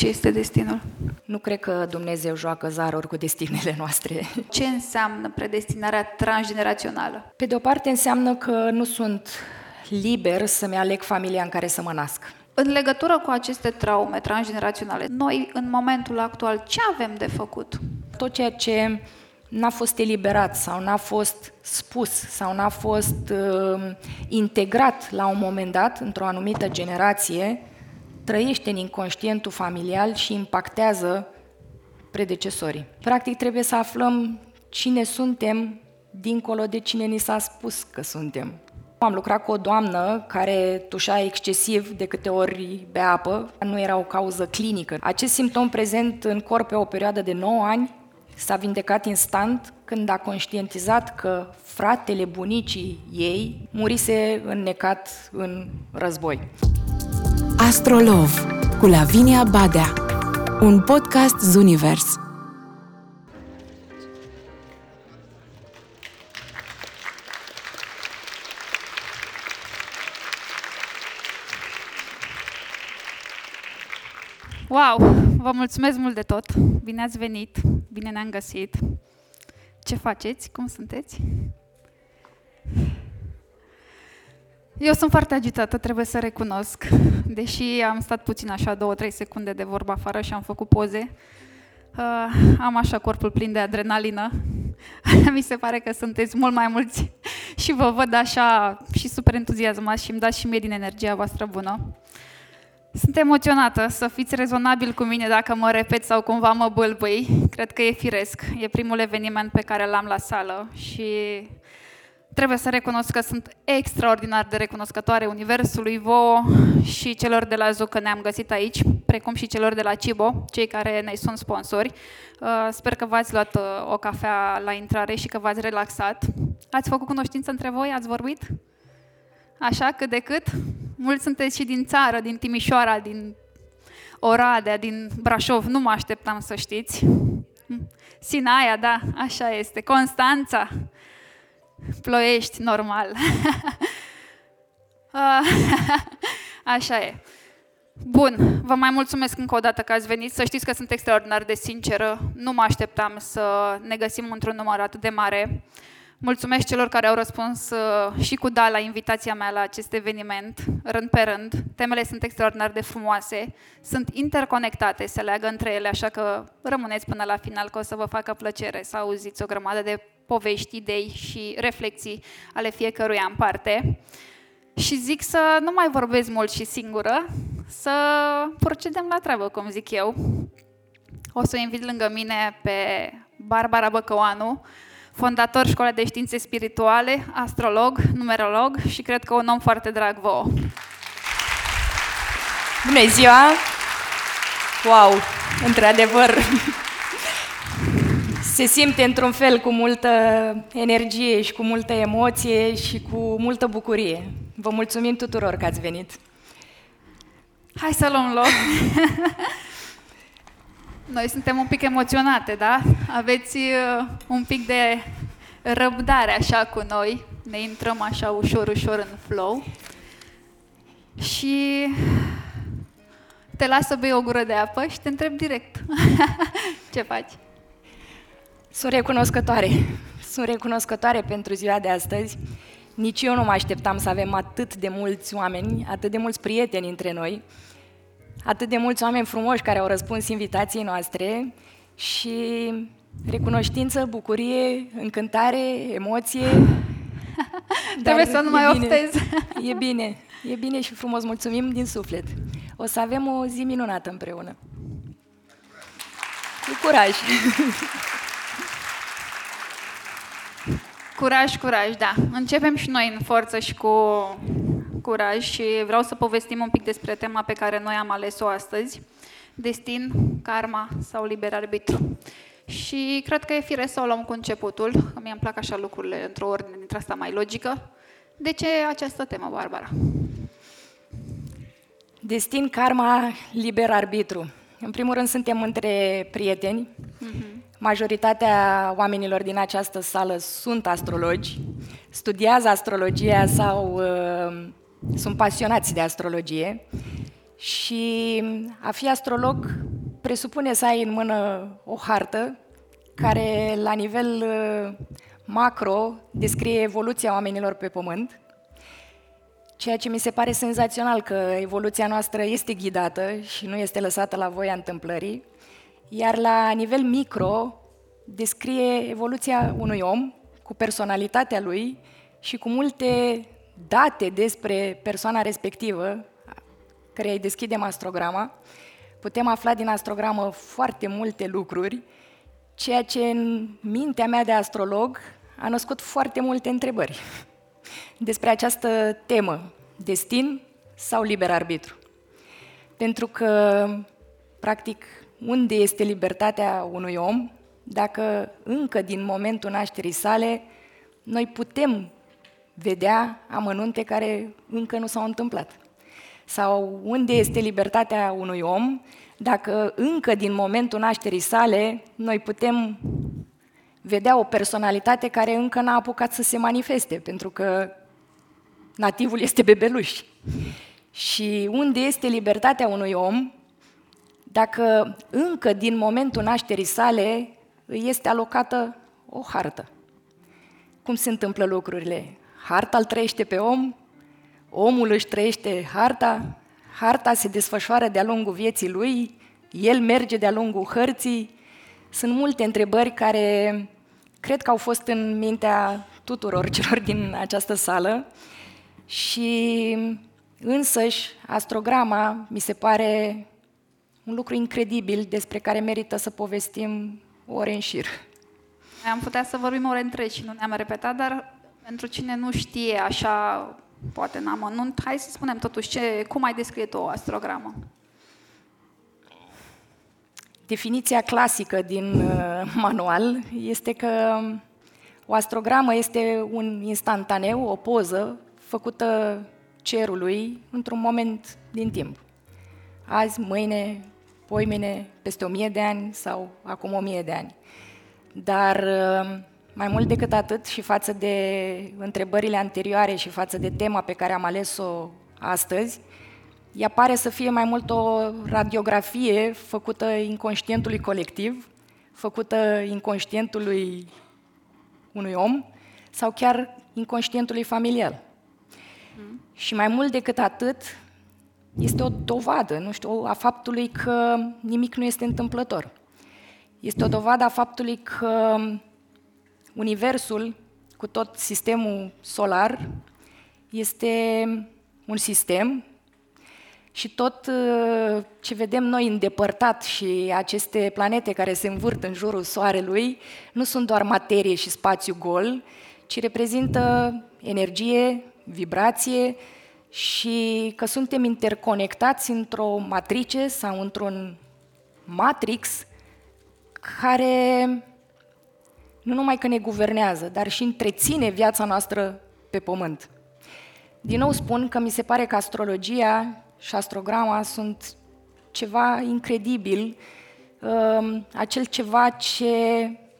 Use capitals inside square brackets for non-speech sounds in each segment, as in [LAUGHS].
ce este destinul? Nu cred că Dumnezeu joacă zaruri cu destinele noastre. [LAUGHS] Ce înseamnă predestinarea transgenerațională? Pe de o parte înseamnă că nu sunt liber să-mi aleg familia în care să mă nasc. În legătură cu aceste traume transgeneraționale, noi în momentul actual ce avem de făcut? Tot ceea ce n-a fost eliberat sau n-a fost spus sau n-a fost uh, integrat la un moment dat într-o anumită generație, trăiește în inconștientul familial și impactează predecesorii. Practic trebuie să aflăm cine suntem dincolo de cine ni s-a spus că suntem. Am lucrat cu o doamnă care tușa excesiv de câte ori bea apă. Nu era o cauză clinică. Acest simptom prezent în corp pe o perioadă de 9 ani s-a vindecat instant când a conștientizat că fratele bunicii ei murise înnecat în război. Astrolov cu Lavinia Badea Un podcast Zunivers Wow! Vă mulțumesc mult de tot! Bine ați venit! Bine ne-am găsit! Ce faceți? Cum sunteți? Eu sunt foarte agitată, trebuie să recunosc. [LAUGHS] Deși am stat puțin așa, două, trei secunde de vorba afară și am făcut poze, uh, am așa corpul plin de adrenalină. [LAUGHS] Mi se pare că sunteți mult mai mulți [LAUGHS] și vă văd așa și super entuziasmați și îmi dați și mie din energia voastră bună. Sunt emoționată să fiți rezonabil cu mine dacă mă repet sau cumva mă bâlbâi. Cred că e firesc. E primul eveniment pe care l-am la sală și trebuie să recunosc că sunt extraordinar de recunoscătoare Universului, vouă și celor de la ZU că ne-am găsit aici, precum și celor de la Cibo, cei care ne sunt sponsori. Uh, sper că v-ați luat uh, o cafea la intrare și că v-ați relaxat. Ați făcut cunoștință între voi? Ați vorbit? Așa, cât de cât? Mulți sunteți și din țară, din Timișoara, din Oradea, din Brașov. Nu mă așteptam să știți. Sinaia, da, așa este. Constanța. Ploiești, normal. [LAUGHS] [LAUGHS] așa e. Bun, vă mai mulțumesc încă o dată că ați venit. Să știți că sunt extraordinar de sinceră. Nu mă așteptam să ne găsim într-un număr atât de mare. Mulțumesc celor care au răspuns uh, și cu da la invitația mea la acest eveniment, rând pe rând. Temele sunt extraordinar de frumoase, sunt interconectate, se leagă între ele, așa că rămâneți până la final că o să vă facă plăcere să auziți o grămadă de povești, idei și reflexii ale fiecăruia în parte. Și zic să nu mai vorbesc mult și singură, să procedem la treabă, cum zic eu. O să invit lângă mine pe Barbara Băcăoanu, fondator Școala de Științe Spirituale, astrolog, numerolog și cred că un om foarte drag vouă. Bună ziua! Wow! Într-adevăr, se simte într-un fel cu multă energie și cu multă emoție și cu multă bucurie. Vă mulțumim tuturor că ați venit. Hai să luăm loc. [LAUGHS] Noi suntem un pic emoționate, da? Aveți uh, un pic de răbdare așa cu noi. Ne intrăm așa ușor, ușor în flow. Și te las să bei o gură de apă și te întreb direct. [LAUGHS] Ce faci? Sunt recunoscătoare. [LAUGHS] Sunt recunoscătoare pentru ziua de astăzi. Nici eu nu mă așteptam să avem atât de mulți oameni, atât de mulți prieteni între noi atât de mulți oameni frumoși care au răspuns invitației noastre și recunoștință, bucurie, încântare, emoție. [LAUGHS] Trebuie să nu mai oftez. [LAUGHS] E bine, e bine și frumos, mulțumim din suflet. O să avem o zi minunată împreună. Cu curaj! Curaj, curaj, da. Începem și noi în forță și cu curaj și vreau să povestim un pic despre tema pe care noi am ales-o astăzi, destin, karma sau liber arbitru. Și cred că e fire să o luăm cu începutul, că mi-am plac așa lucrurile într-o ordine dintre asta mai logică. De ce această temă, Barbara? Destin, karma, liber arbitru. În primul rând suntem între prieteni. Uh-huh. Majoritatea oamenilor din această sală sunt astrologi, studiază astrologia sau uh, sunt pasionați de astrologie Și a fi astrolog presupune să ai în mână o hartă care la nivel uh, macro descrie evoluția oamenilor pe pământ, ceea ce mi se pare senzațional că evoluția noastră este ghidată și nu este lăsată la voia întâmplării, iar la nivel micro descrie evoluția unui om cu personalitatea lui și cu multe date despre persoana respectivă, care îi deschidem astrograma, putem afla din astrogramă foarte multe lucruri, ceea ce în mintea mea de astrolog a născut foarte multe întrebări [LAUGHS] despre această temă, destin sau liber arbitru. Pentru că, practic, unde este libertatea unui om dacă încă din momentul nașterii sale noi putem vedea amănunte care încă nu s-au întâmplat? Sau unde este libertatea unui om dacă încă din momentul nașterii sale noi putem vedea o personalitate care încă n-a apucat să se manifeste, pentru că nativul este bebeluș. Și unde este libertatea unui om dacă încă din momentul nașterii sale îi este alocată o hartă? Cum se întâmplă lucrurile? Harta îl trăiește pe om, omul își trăiește harta, harta se desfășoară de-a lungul vieții lui, el merge de-a lungul hărții. Sunt multe întrebări care cred că au fost în mintea tuturor [LAUGHS] celor din această sală și însăși astrograma mi se pare un lucru incredibil despre care merită să povestim ore în șir. Am putea să vorbim ore întregi și nu ne-am repetat, dar pentru cine nu știe așa, poate în amănunt, hai să spunem totuși ce, cum ai descrie tu o astrogramă? Definiția clasică din uh, manual este că o astrogramă este un instantaneu, o poză făcută cerului într-un moment din timp. Azi, mâine, poimine, peste o mie de ani sau acum o mie de ani. Dar uh, mai mult decât atât și față de întrebările anterioare și față de tema pe care am ales-o astăzi, ea pare să fie mai mult o radiografie făcută inconștientului colectiv, făcută inconștientului unui om sau chiar inconștientului familial. Mm. Și mai mult decât atât, este o dovadă, nu știu, a faptului că nimic nu este întâmplător. Este o dovadă a faptului că Universul, cu tot sistemul solar, este un sistem și tot uh, ce vedem noi îndepărtat și aceste planete care se învârt în jurul Soarelui nu sunt doar materie și spațiu gol, ci reprezintă energie, vibrație și că suntem interconectați într-o matrice sau într-un matrix care nu numai că ne guvernează, dar și întreține viața noastră pe pământ. Din nou spun că mi se pare că astrologia și astrograma sunt ceva incredibil, um, acel ceva ce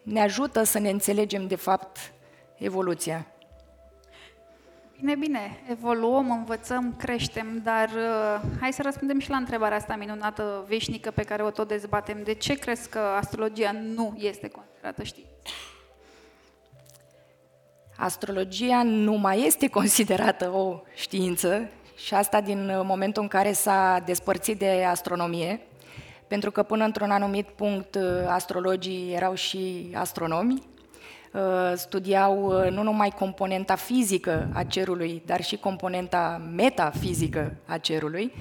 ne ajută să ne înțelegem de fapt evoluția. Bine, bine, evoluăm, învățăm, creștem, dar uh, hai să răspundem și la întrebarea asta minunată, veșnică, pe care o tot dezbatem. De ce crezi că astrologia nu este considerată știință? Astrologia nu mai este considerată o știință și asta din momentul în care s-a despărțit de astronomie, pentru că până într-un anumit punct uh, astrologii erau și astronomi, uh, studiau uh, nu numai componenta fizică a cerului, dar și componenta metafizică a cerului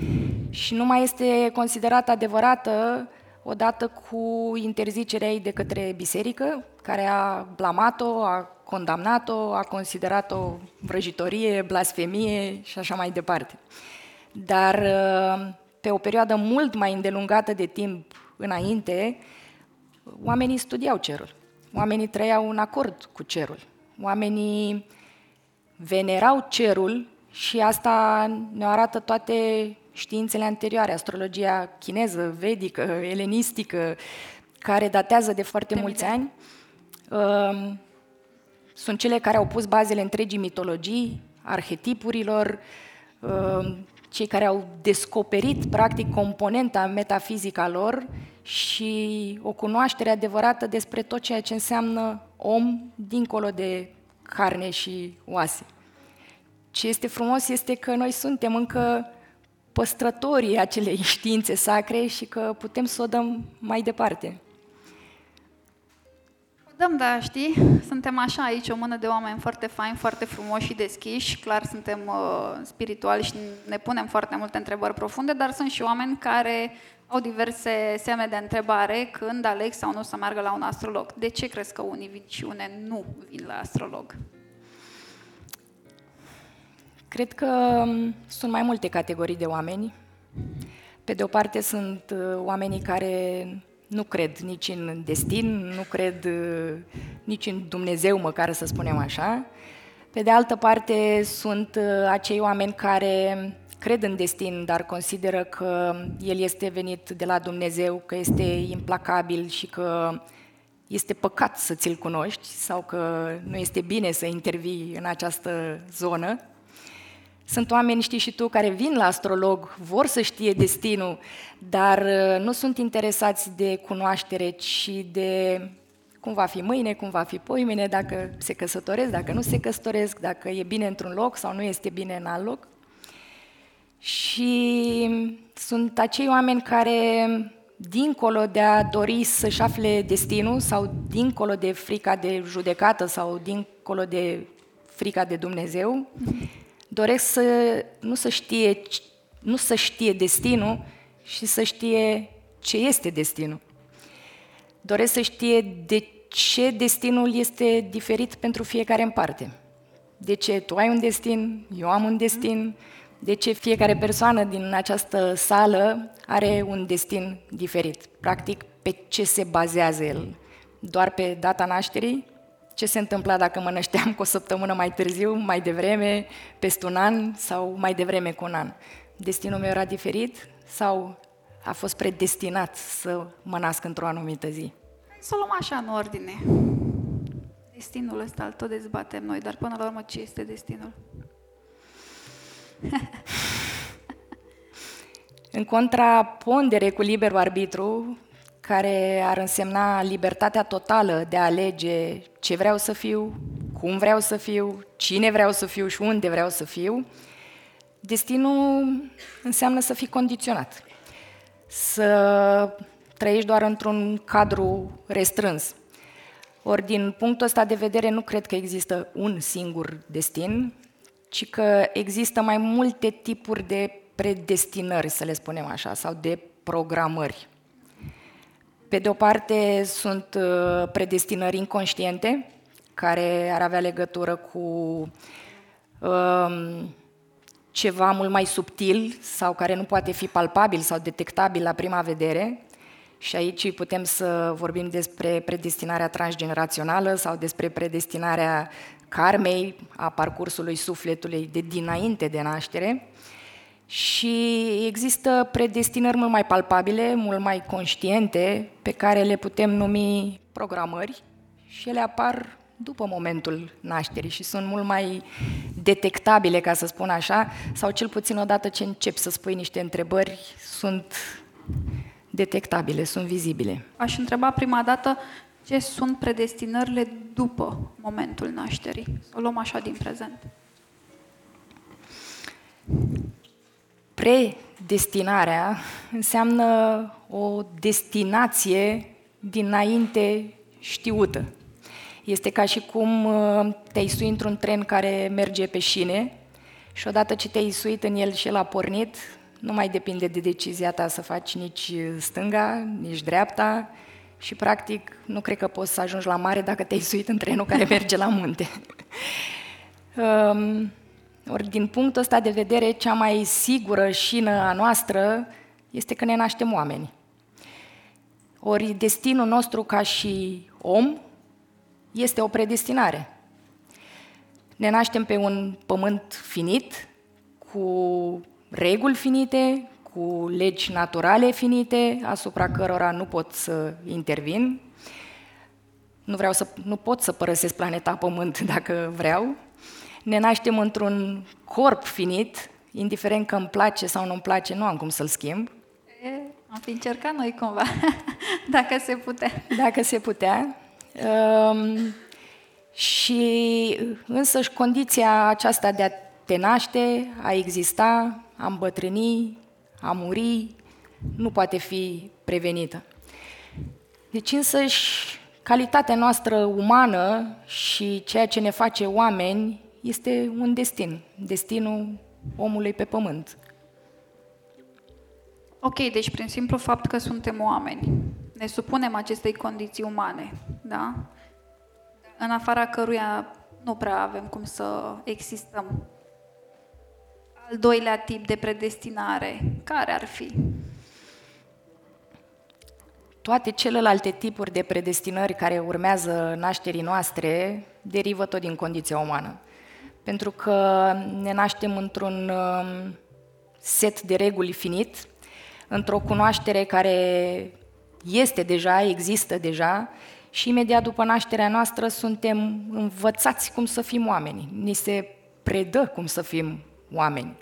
și nu mai este considerată adevărată odată cu interzicerea ei de către biserică, care a blamat-o, a condamnat-o, a considerat-o vrăjitorie, blasfemie și așa mai departe. Dar uh, pe o perioadă mult mai îndelungată de timp înainte, oamenii studiau cerul. Oamenii trăiau în acord cu cerul. Oamenii venerau cerul și asta ne arată toate științele anterioare, astrologia chineză, vedică, elenistică, care datează de foarte de mulți ani. Uh, sunt cele care au pus bazele întregii mitologii, arhetipurilor, uh, cei care au descoperit, practic, componenta metafizică a lor și o cunoaștere adevărată despre tot ceea ce înseamnă om dincolo de carne și oase. Ce este frumos este că noi suntem încă păstrătorii acelei [LAUGHS] științe sacre și că putem să o dăm mai departe. O dăm, da, știi? Suntem așa aici, o mână de oameni foarte faini, foarte frumoși și deschiși. Clar, suntem uh, spirituali și ne punem foarte multe întrebări profunde, dar sunt și oameni care au diverse semne de întrebare când aleg sau nu să meargă la un astrolog. De ce crezi că unii vin și unii nu vin la astrolog? Cred că um, sunt mai multe categorii de oameni. Pe de o parte sunt uh, oamenii care nu cred nici în destin, nu cred uh, nici în Dumnezeu, măcar să spunem așa. Pe de altă parte sunt uh, acei oameni care cred în destin, dar consideră că el este venit de la Dumnezeu, că este implacabil și că este păcat să ți-l cunoști sau că nu este bine să intervii în această zonă. Sunt oameni, știi și tu, care vin la astrolog, vor să știe destinul, dar uh, nu sunt interesați de cunoaștere, ci de cum va fi mâine, cum va fi poimine, dacă se căsătoresc, dacă nu se căsătoresc, dacă e bine într-un loc sau nu este bine în alt loc. Și sunt acei oameni care, dincolo de a dori să-și afle destinul sau dincolo de frica de judecată sau dincolo de frica de Dumnezeu, doresc să nu să știe, nu să știe destinul și să știe ce este destinul. Doresc să știe de ce destinul este diferit pentru fiecare în parte. De ce tu ai un destin, eu am un destin, de ce fiecare persoană din această sală are un destin diferit. Practic, pe ce se bazează el? Doar pe data nașterii? Ce se întâmpla dacă mă nășteam cu o săptămână mai târziu, mai devreme, peste un an sau mai devreme cu un an? Destinul meu era diferit sau a fost predestinat să mă nasc într-o anumită zi? Să o luăm așa în ordine. Destinul ăsta îl tot dezbatem noi, dar până la urmă ce este destinul? [LAUGHS] în contrapondere cu liberul arbitru, care ar însemna libertatea totală de a alege ce vreau să fiu, cum vreau să fiu, cine vreau să fiu și unde vreau să fiu, destinul înseamnă să fii condiționat, să trăiești doar într-un cadru restrâns. Ori din punctul ăsta de vedere nu cred că există un singur destin, ci că există mai multe tipuri de predestinări, să le spunem așa, sau de programări. Pe de o parte sunt uh, predestinări inconștiente, care ar avea legătură cu um, ceva mult mai subtil sau care nu poate fi palpabil sau detectabil la prima vedere. Și aici putem să vorbim despre predestinarea transgenerațională sau despre predestinarea karmei, a parcursului sufletului de dinainte de naștere. Și există predestinări mult mai palpabile, mult mai conștiente, pe care le putem numi programări și ele apar după momentul nașterii și sunt mult mai detectabile, ca să spun așa, sau cel puțin odată ce încep să spui niște întrebări, sunt detectabile, sunt vizibile. Aș întreba prima dată ce sunt predestinările după momentul nașterii. Să o luăm așa din prezent. Predestinarea înseamnă o destinație dinainte știută. Este ca și cum uh, te-ai sui într-un tren care merge pe șine și odată ce te-ai suit în el și el a pornit, nu mai depinde de decizia ta să faci nici stânga, nici dreapta, și practic nu cred că poți să ajungi la mare dacă te-ai suit în trenul care merge la munte. [LAUGHS] um, ori din punctul ăsta de vedere, cea mai sigură șină a noastră este că ne naștem oameni. Ori destinul nostru ca și om este o predestinare. Ne naștem pe un pământ finit, cu reguli finite, cu legi naturale finite, asupra cărora nu pot să intervin. Nu, vreau să, nu pot să părăsesc planeta Pământ [LAUGHS] dacă vreau. Ne naștem într-un corp finit, indiferent că îmi place sau nu-mi place, nu am cum să-l schimb. E, am fi încercat noi cumva, [LAUGHS] dacă se putea. Dacă se putea. Um, și însăși condiția aceasta de a te naște, a exista, a îmbătrâni, a muri, nu poate fi prevenită. Deci însăși calitatea noastră umană și ceea ce ne face oameni este un destin, destinul omului pe pământ. Ok, deci prin simplu fapt că suntem oameni, ne supunem acestei condiții umane, da? În afara căruia nu prea avem cum să existăm. Al doilea tip de predestinare, care ar fi? Toate celelalte tipuri de predestinări care urmează nașterii noastre derivă tot din condiția umană. Pentru că ne naștem într-un um, set de reguli finit, într-o cunoaștere care este deja, există deja și imediat după nașterea noastră suntem învățați cum să fim oameni. Ni se predă cum să fim oameni.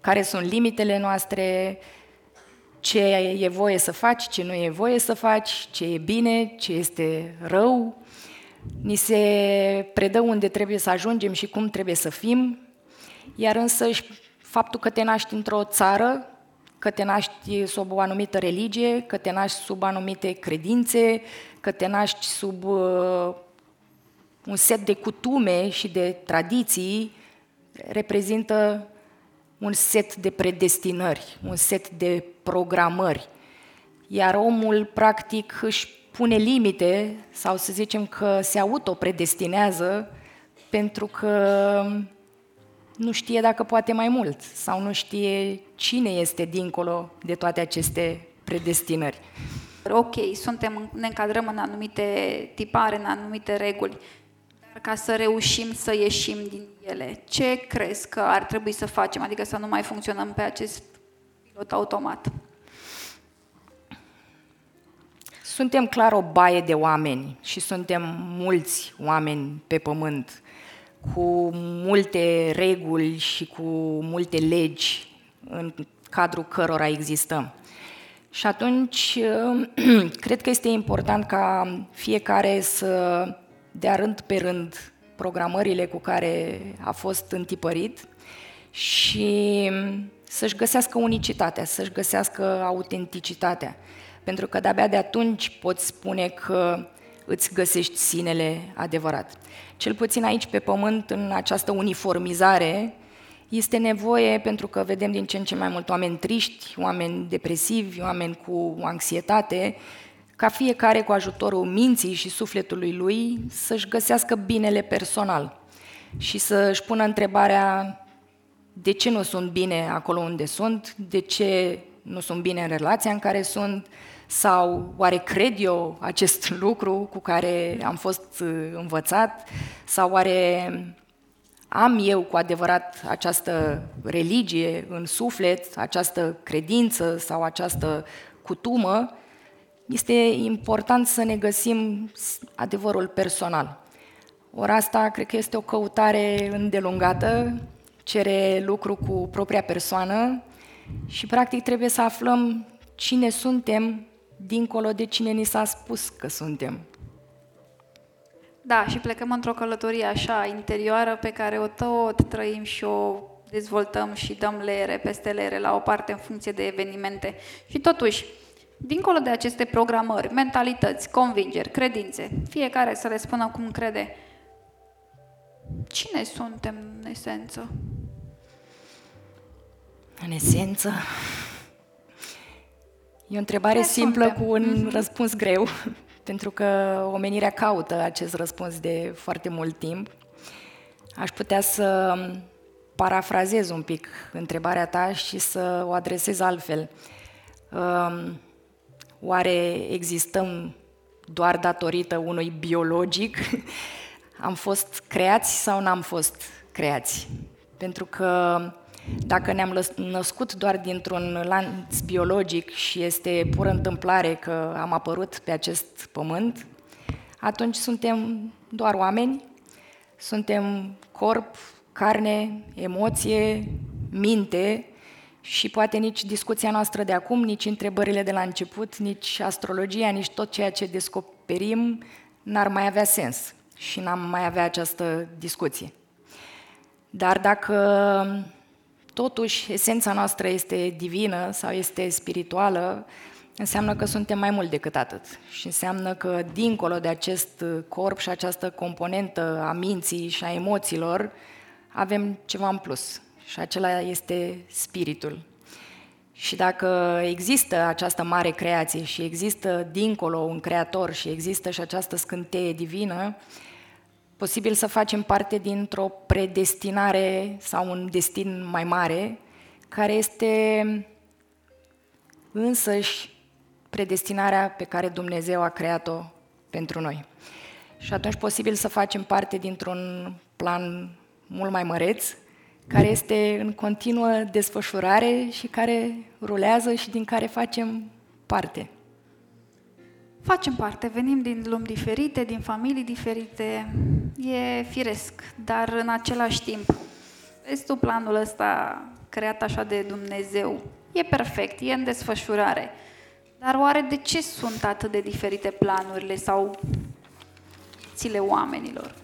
Care sunt limitele noastre, ce e voie să faci, ce nu e voie să faci, ce e bine, ce este rău. Ni se predă unde trebuie să ajungem și cum trebuie să fim. Iar însă faptul că te naști într-o țară, că te naști sub o anumită religie, că te naști sub anumite credințe, că te naști sub uh, un set de cutume și de tradiții, reprezintă un set de predestinări, un set de programări. Iar omul, practic, își pune limite sau să zicem că se autopredestinează pentru că nu știe dacă poate mai mult sau nu știe cine este dincolo de toate aceste predestinări. Ok, suntem, ne încadrăm în anumite tipare, în anumite reguli, dar ca să reușim să ieșim din ele, ce crezi că ar trebui să facem, adică să nu mai funcționăm pe acest pilot automat? Suntem clar o baie de oameni și suntem mulți oameni pe pământ cu multe reguli și cu multe legi în cadrul cărora existăm. Și atunci, [CLEARS THROAT] cred că este important ca fiecare să dea rând pe rând programările cu care a fost întipărit și să-și găsească unicitatea, să-și găsească autenticitatea. Pentru că de-abia de atunci poți spune că îți găsești sinele adevărat. Cel puțin aici pe pământ, în această uniformizare, este nevoie, pentru că vedem din ce în ce mai mult oameni triști, oameni depresivi, oameni cu anxietate, ca fiecare cu ajutorul minții și sufletului lui să-și găsească binele personal și să-și pună întrebarea de ce nu sunt bine acolo unde sunt, de ce nu sunt bine în relația în care sunt, sau oare cred eu acest lucru cu care am fost uh, învățat, sau oare am eu cu adevărat această religie în suflet, această credință sau această cutumă, este important să ne găsim adevărul personal. Ori asta cred că este o căutare îndelungată, cere lucru cu propria persoană și practic trebuie să aflăm cine suntem dincolo de cine ni s-a spus că suntem. Da, și plecăm într-o călătorie așa interioară pe care o tot trăim și o dezvoltăm și dăm leere peste leere la o parte în funcție de evenimente. Și totuși, dincolo de aceste programări, mentalități, convingeri, credințe, fiecare să le spună cum crede, cine suntem în esență? În esență? E o întrebare Ce simplă suntem? cu un mm-hmm. răspuns greu [LAUGHS] pentru că omenirea caută acest răspuns de foarte mult timp. Aș putea să parafrazez un pic întrebarea ta și să o adresez altfel. Um, oare existăm doar datorită unui biologic? [LAUGHS] Am fost creați sau n-am fost creați? Pentru că dacă ne-am născut doar dintr-un lanț biologic și este pură întâmplare că am apărut pe acest pământ, atunci suntem doar oameni, suntem corp, carne, emoție, minte și poate nici discuția noastră de acum, nici întrebările de la început, nici astrologia, nici tot ceea ce descoperim n-ar mai avea sens și n-am mai avea această discuție. Dar dacă totuși esența noastră este divină sau este spirituală, înseamnă că suntem mai mult decât atât. Și înseamnă că dincolo de acest corp și această componentă a minții și a emoțiilor, avem ceva în plus. Și acela este spiritul. Și dacă există această mare creație și există dincolo un creator și există și această scânteie divină, posibil să facem parte dintr-o predestinare sau un destin mai mare, care este însăși predestinarea pe care Dumnezeu a creat-o pentru noi. Și atunci posibil să facem parte dintr-un plan mult mai măreț, care este în continuă desfășurare și care rulează și din care facem parte. Facem parte, venim din lumi diferite, din familii diferite, e firesc, dar în același timp, vezi tu planul ăsta creat așa de Dumnezeu, e perfect, e în desfășurare. Dar oare de ce sunt atât de diferite planurile sau țile oamenilor?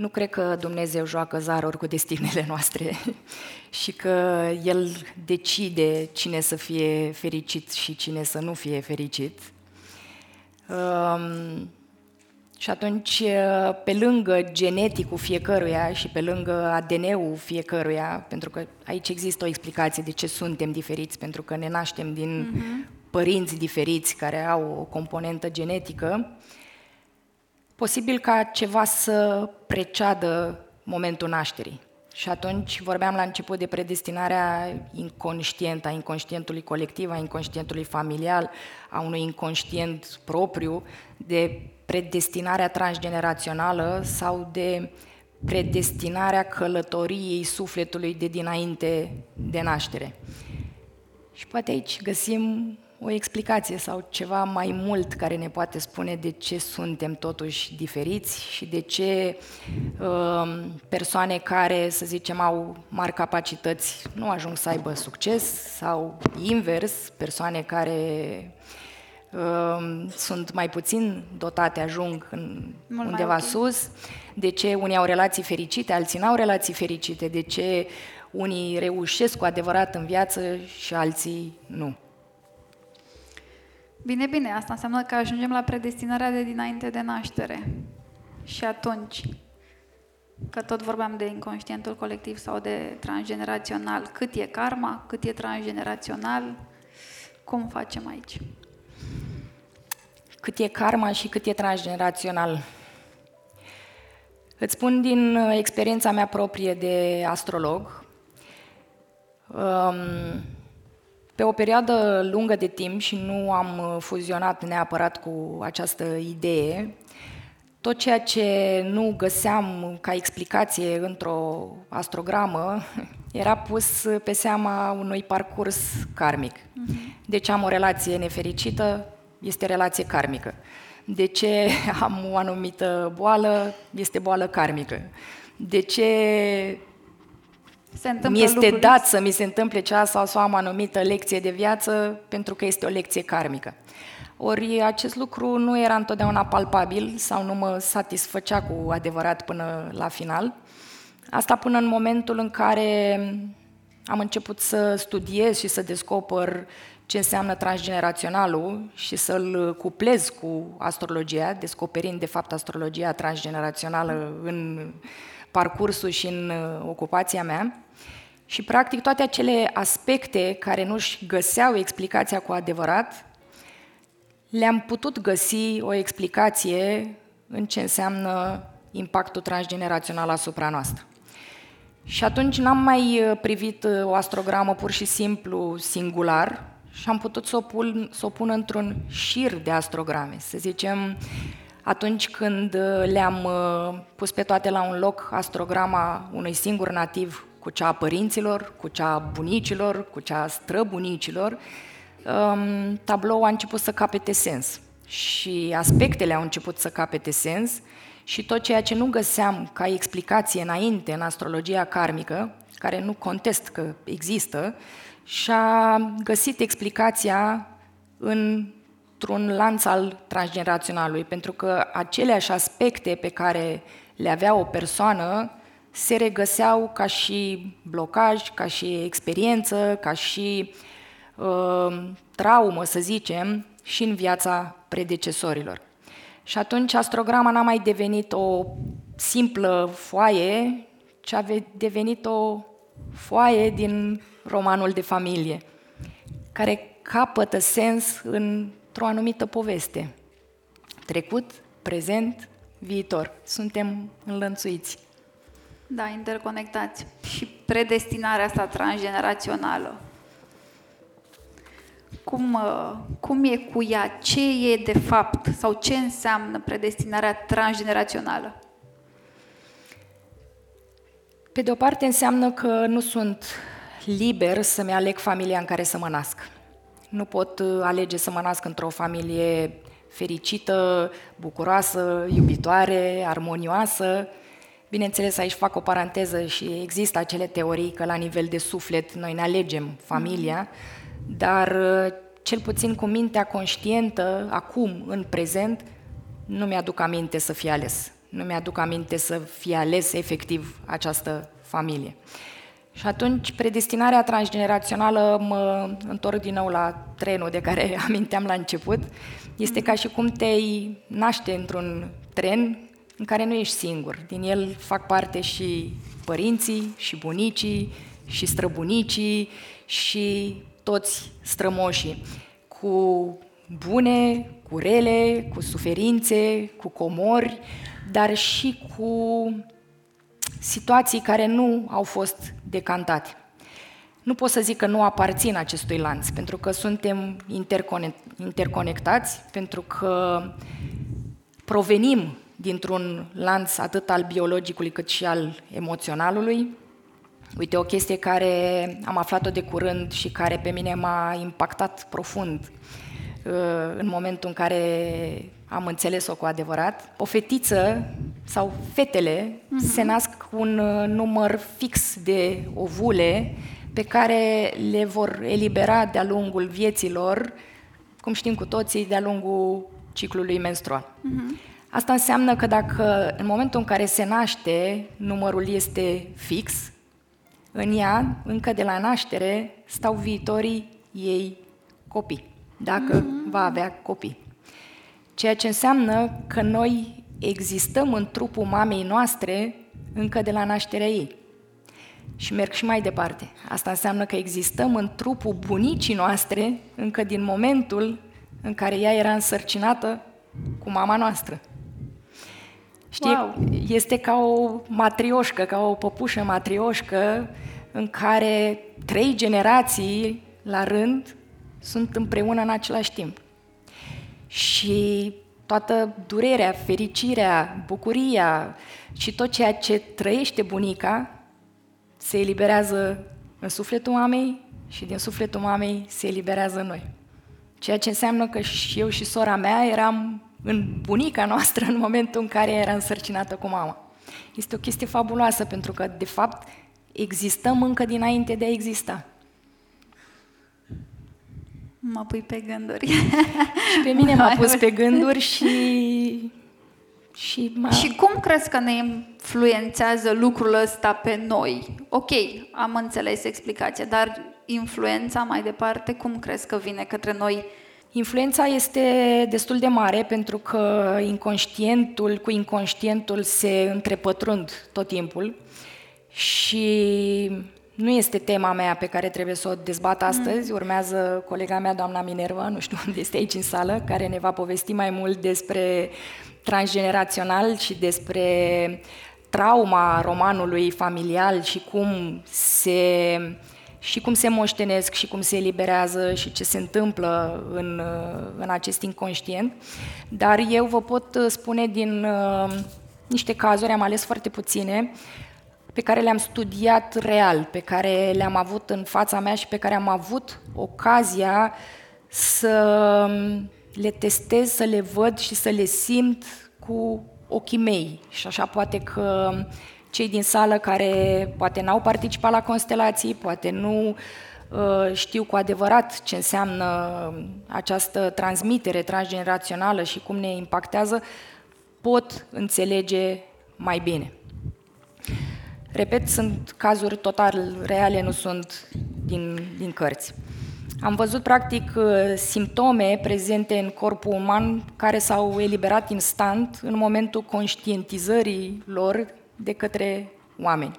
Nu cred că Dumnezeu joacă zaruri cu destinele noastre [LAUGHS] și că El decide cine să fie fericit și cine să nu fie fericit. Um, și atunci, pe lângă geneticul fiecăruia și pe lângă ADN-ul fiecăruia, pentru că aici există o explicație de ce suntem diferiți, pentru că ne naștem din uh-huh. părinți diferiți care au o componentă genetică, posibil ca ceva să preceadă momentul nașterii. Și atunci vorbeam la început de predestinarea inconștientă, a inconștientului colectiv, a inconștientului familial, a unui inconștient propriu, de predestinarea transgenerațională sau de predestinarea călătoriei sufletului de dinainte de naștere. Și poate aici găsim o explicație sau ceva mai mult care ne poate spune de ce suntem totuși diferiți și de ce uh, persoane care, să zicem, au mari capacități nu ajung să aibă succes sau invers, persoane care uh, sunt mai puțin dotate ajung în Mult undeva okay. sus, de ce unii au relații fericite, alții nu au relații fericite, de ce unii reușesc cu adevărat în viață și alții nu. Bine, bine, asta înseamnă că ajungem la predestinarea de dinainte de naștere. Și atunci, că tot vorbeam de inconștientul colectiv sau de transgenerațional, cât e karma, cât e transgenerațional, cum facem aici? Cât e karma și cât e transgenerațional? Îți spun din uh, experiența mea proprie de astrolog. Um, pe o perioadă lungă de timp și nu am uh, fuzionat neapărat cu această idee, tot ceea ce nu găseam ca explicație într-o astrogramă [LAUGHS] era pus pe seama unui parcurs karmic. Mhm. De ce am o relație nefericită? Este relație karmică. De ce [LAUGHS] am o anumită boală? Este boală karmică. De ce se mi este lucruri. dat să mi se întâmple cea sau să am anumită lecție de viață pentru că este o lecție karmică. Ori acest lucru nu era întotdeauna palpabil sau nu mă satisfăcea cu adevărat până la final. Asta până în momentul în care am început să studiez și să descoper ce înseamnă transgeneraționalul și să-l cuplez cu astrologia, descoperind de fapt astrologia transgenerațională în parcursul și în uh, ocupația mea. Și, practic, toate acele aspecte care nu-și găseau explicația cu adevărat, le-am putut găsi o explicație în ce înseamnă impactul transgenerațional asupra noastră. Și atunci n-am mai uh, privit uh, o astrogramă pur și simplu singular și am putut să o pun, să o pun într-un șir de astrograme. Să zicem, atunci când uh, le-am uh, pus pe toate la un loc astrograma unui singur nativ cu cea a părinților, cu cea a bunicilor, cu cea a străbunicilor, um, tabloul a început să capete sens. Și aspectele au început să capete sens și tot ceea ce nu găseam ca explicație înainte în astrologia karmică, care nu contest că există, și-a găsit explicația într-un lanț al transgeneraționalului, pentru că aceleași aspecte pe care le avea o persoană se regăseau ca și blocaj, ca și experiență, ca și uh, traumă, să zicem, și în viața predecesorilor. Și atunci astrograma n-a mai devenit o simplă foaie, ci a devenit o foaie din romanul de familie, care capătă sens într-o anumită poveste. Trecut, prezent, viitor. Suntem înlănțuiți. Da, interconectați. Și predestinarea asta transgenerațională. Cum, uh, cum e cu ea? Ce e de fapt? Sau ce înseamnă predestinarea transgenerațională? Pe de o parte înseamnă că nu sunt liber să-mi aleg familia în care să mă nasc. Nu pot uh, alege să mă nasc într-o familie fericită, bucuroasă, iubitoare, armonioasă. Bineînțeles, aici fac o paranteză și există acele teorii că la nivel de suflet noi ne alegem familia, dar uh, cel puțin cu mintea conștientă, acum, în prezent, nu mi-aduc aminte să fie ales. Nu mi-aduc aminte să fie ales efectiv această familie. Și atunci, predestinarea transgenerațională, mă întorc din nou la trenul de care [LAUGHS] aminteam la început, este ca și cum te naște într-un tren în care nu ești singur. Din el fac parte și părinții, și bunicii, și străbunicii, și toți strămoșii, cu bune, cu rele, cu suferințe, cu comori, dar și cu situații care nu au fost decantate. Nu pot să zic că nu aparțin acestui lanț, pentru că suntem interconectați, pentru că provenim dintr-un lanț atât al biologicului cât și al emoționalului. Uite, o chestie care am aflat-o de curând și care pe mine m-a impactat profund uh, în momentul în care am înțeles-o cu adevărat. O fetiță sau fetele uh-huh. se nasc cu un uh, număr fix de ovule pe care le vor elibera de-a lungul vieților, cum știm cu toții, de-a lungul ciclului menstrual. Uh-huh. Asta înseamnă că dacă în momentul în care se naște numărul este fix, în ea, încă de la naștere, stau viitorii ei copii, dacă uh-huh. va avea copii. Ceea ce înseamnă că noi existăm în trupul mamei noastre încă de la nașterea ei. Și merg și mai departe. Asta înseamnă că existăm în trupul bunicii noastre încă din momentul în care ea era însărcinată cu mama noastră. Știi, wow. este ca o matrioșcă, ca o păpușă matrioșcă în care trei generații la rând sunt împreună în același timp și toată durerea, fericirea, bucuria și tot ceea ce trăiește bunica se eliberează în sufletul mamei și din sufletul mamei se eliberează în noi. Ceea ce înseamnă că și eu și sora mea eram în bunica noastră în momentul în care era însărcinată cu mama. Este o chestie fabuloasă pentru că, de fapt, existăm încă dinainte de a exista. Mă pui pe gânduri. Și pe mine m-a pus pe gânduri și... Și, m-a... și cum crezi că ne influențează lucrul ăsta pe noi? Ok, am înțeles explicația, dar influența mai departe, cum crezi că vine către noi? Influența este destul de mare pentru că inconștientul cu inconștientul se întrepătrund tot timpul și nu este tema mea pe care trebuie să o dezbat astăzi. Urmează colega mea, doamna Minerva, nu știu unde este aici în sală, care ne va povesti mai mult despre transgenerațional și despre trauma romanului familial și cum se și cum se moștenesc și cum se eliberează și ce se întâmplă în, în acest inconștient. Dar eu vă pot spune din uh, niște cazuri, am ales foarte puține, pe care le-am studiat real, pe care le-am avut în fața mea și pe care am avut ocazia să le testez, să le văd și să le simt cu ochii mei și așa poate că cei din sală care poate n-au participat la constelații, poate nu uh, știu cu adevărat ce înseamnă această transmitere transgenerațională și cum ne impactează, pot înțelege mai bine. Repet, sunt cazuri total reale, nu sunt din, din cărți. Am văzut, practic, uh, simptome prezente în corpul uman care s-au eliberat instant în momentul conștientizării lor de către oameni.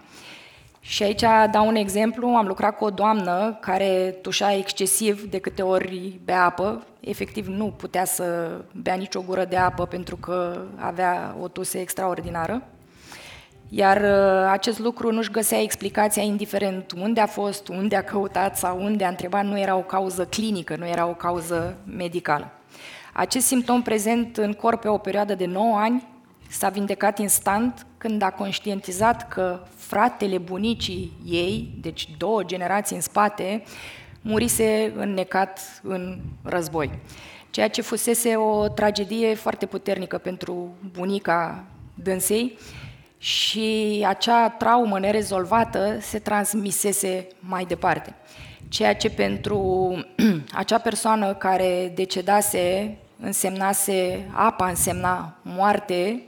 Și aici dau un exemplu, am lucrat cu o doamnă care tușa excesiv de câte ori bea apă, efectiv nu putea să bea nicio gură de apă pentru că avea o tuse extraordinară. Iar uh, acest lucru nu-și găsea explicația indiferent unde a fost, unde a căutat sau unde a întrebat, nu era o cauză clinică, nu era o cauză medicală. Acest simptom prezent în corp pe o perioadă de 9 ani s-a vindecat instant când a conștientizat că fratele bunicii ei, deci două generații în spate, murise înnecat în război. Ceea ce fusese o tragedie foarte puternică pentru bunica dânsei, și acea traumă nerezolvată se transmisese mai departe. Ceea ce pentru [CLEARS THROAT] acea persoană care decedase însemnase, apa însemna moarte,